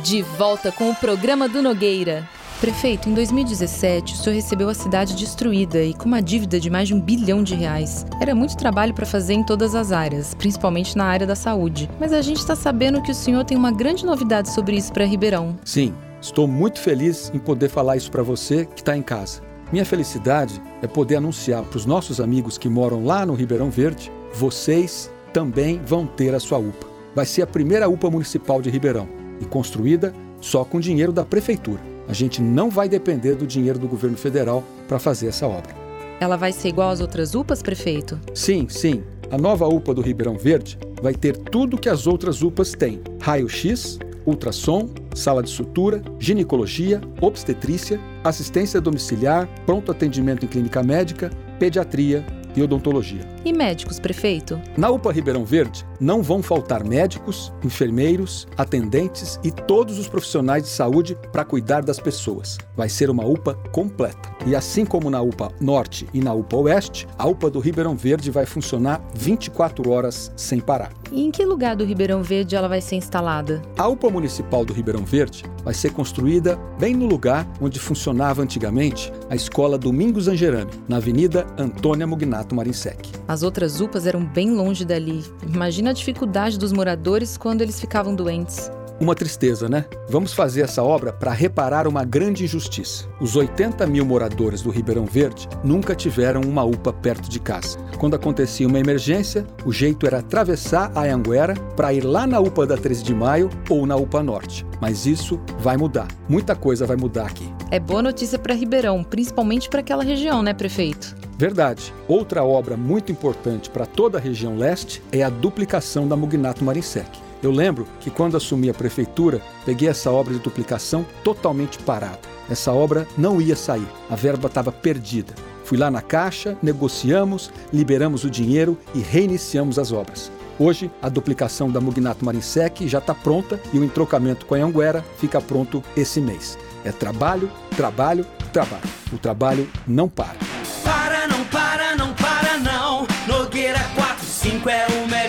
De volta com o programa do Nogueira. Prefeito, em 2017, o senhor recebeu a cidade destruída e com uma dívida de mais de um bilhão de reais. Era muito trabalho para fazer em todas as áreas, principalmente na área da saúde. Mas a gente está sabendo que o senhor tem uma grande novidade sobre isso para Ribeirão. Sim, estou muito feliz em poder falar isso para você que está em casa. Minha felicidade é poder anunciar para os nossos amigos que moram lá no Ribeirão Verde, vocês também vão ter a sua UPA. Vai ser a primeira UPA municipal de Ribeirão e construída só com dinheiro da prefeitura. A gente não vai depender do dinheiro do governo federal para fazer essa obra. Ela vai ser igual às outras UPAs, prefeito? Sim, sim. A nova UPA do Ribeirão Verde vai ter tudo que as outras UPAs têm: raio-x, ultrassom, sala de sutura, ginecologia, obstetrícia, assistência domiciliar, pronto atendimento em clínica médica, pediatria e odontologia. E médicos, prefeito? Na UPA Ribeirão Verde, não vão faltar médicos, enfermeiros, atendentes e todos os profissionais de saúde para cuidar das pessoas. Vai ser uma UPA completa. E assim como na UPA Norte e na UPA Oeste, a UPA do Ribeirão Verde vai funcionar 24 horas sem parar. E em que lugar do Ribeirão Verde ela vai ser instalada? A UPA Municipal do Ribeirão Verde vai ser construída bem no lugar onde funcionava antigamente a Escola Domingos Angerame, na Avenida Antônia Mugnato Marinsec. As outras UPAs eram bem longe dali. Imagina a dificuldade dos moradores quando eles ficavam doentes. Uma tristeza, né? Vamos fazer essa obra para reparar uma grande injustiça. Os 80 mil moradores do Ribeirão Verde nunca tiveram uma UPA perto de casa. Quando acontecia uma emergência, o jeito era atravessar a Anguera para ir lá na UPA da 13 de Maio ou na UPA Norte. Mas isso vai mudar. Muita coisa vai mudar aqui. É boa notícia para Ribeirão, principalmente para aquela região, né, prefeito? Verdade. Outra obra muito importante para toda a região leste é a duplicação da Mugnato Marinsec. Eu lembro que quando assumi a prefeitura, peguei essa obra de duplicação totalmente parada. Essa obra não ia sair, a verba estava perdida. Fui lá na Caixa, negociamos, liberamos o dinheiro e reiniciamos as obras. Hoje, a duplicação da Mugnato Marinsec já está pronta e o entrocamento com a Anguera fica pronto esse mês. É trabalho, trabalho, trabalho. O trabalho não para. Para, não para, não para não. Nogueira 45 é o melhor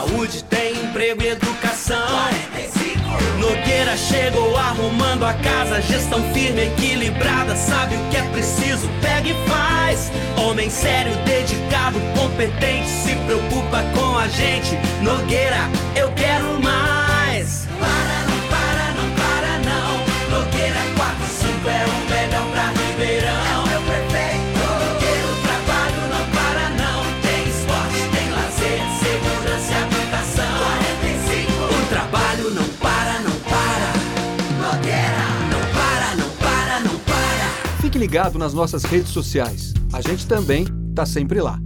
saúde, tem emprego e educação. Nogueira chegou arrumando a casa, gestão firme, equilibrada, sabe o que é preciso, pega e faz. Homem sério, dedicado, competente, se preocupa com a gente. Nogueira, eu quero mais. Ligado nas nossas redes sociais. A gente também está sempre lá.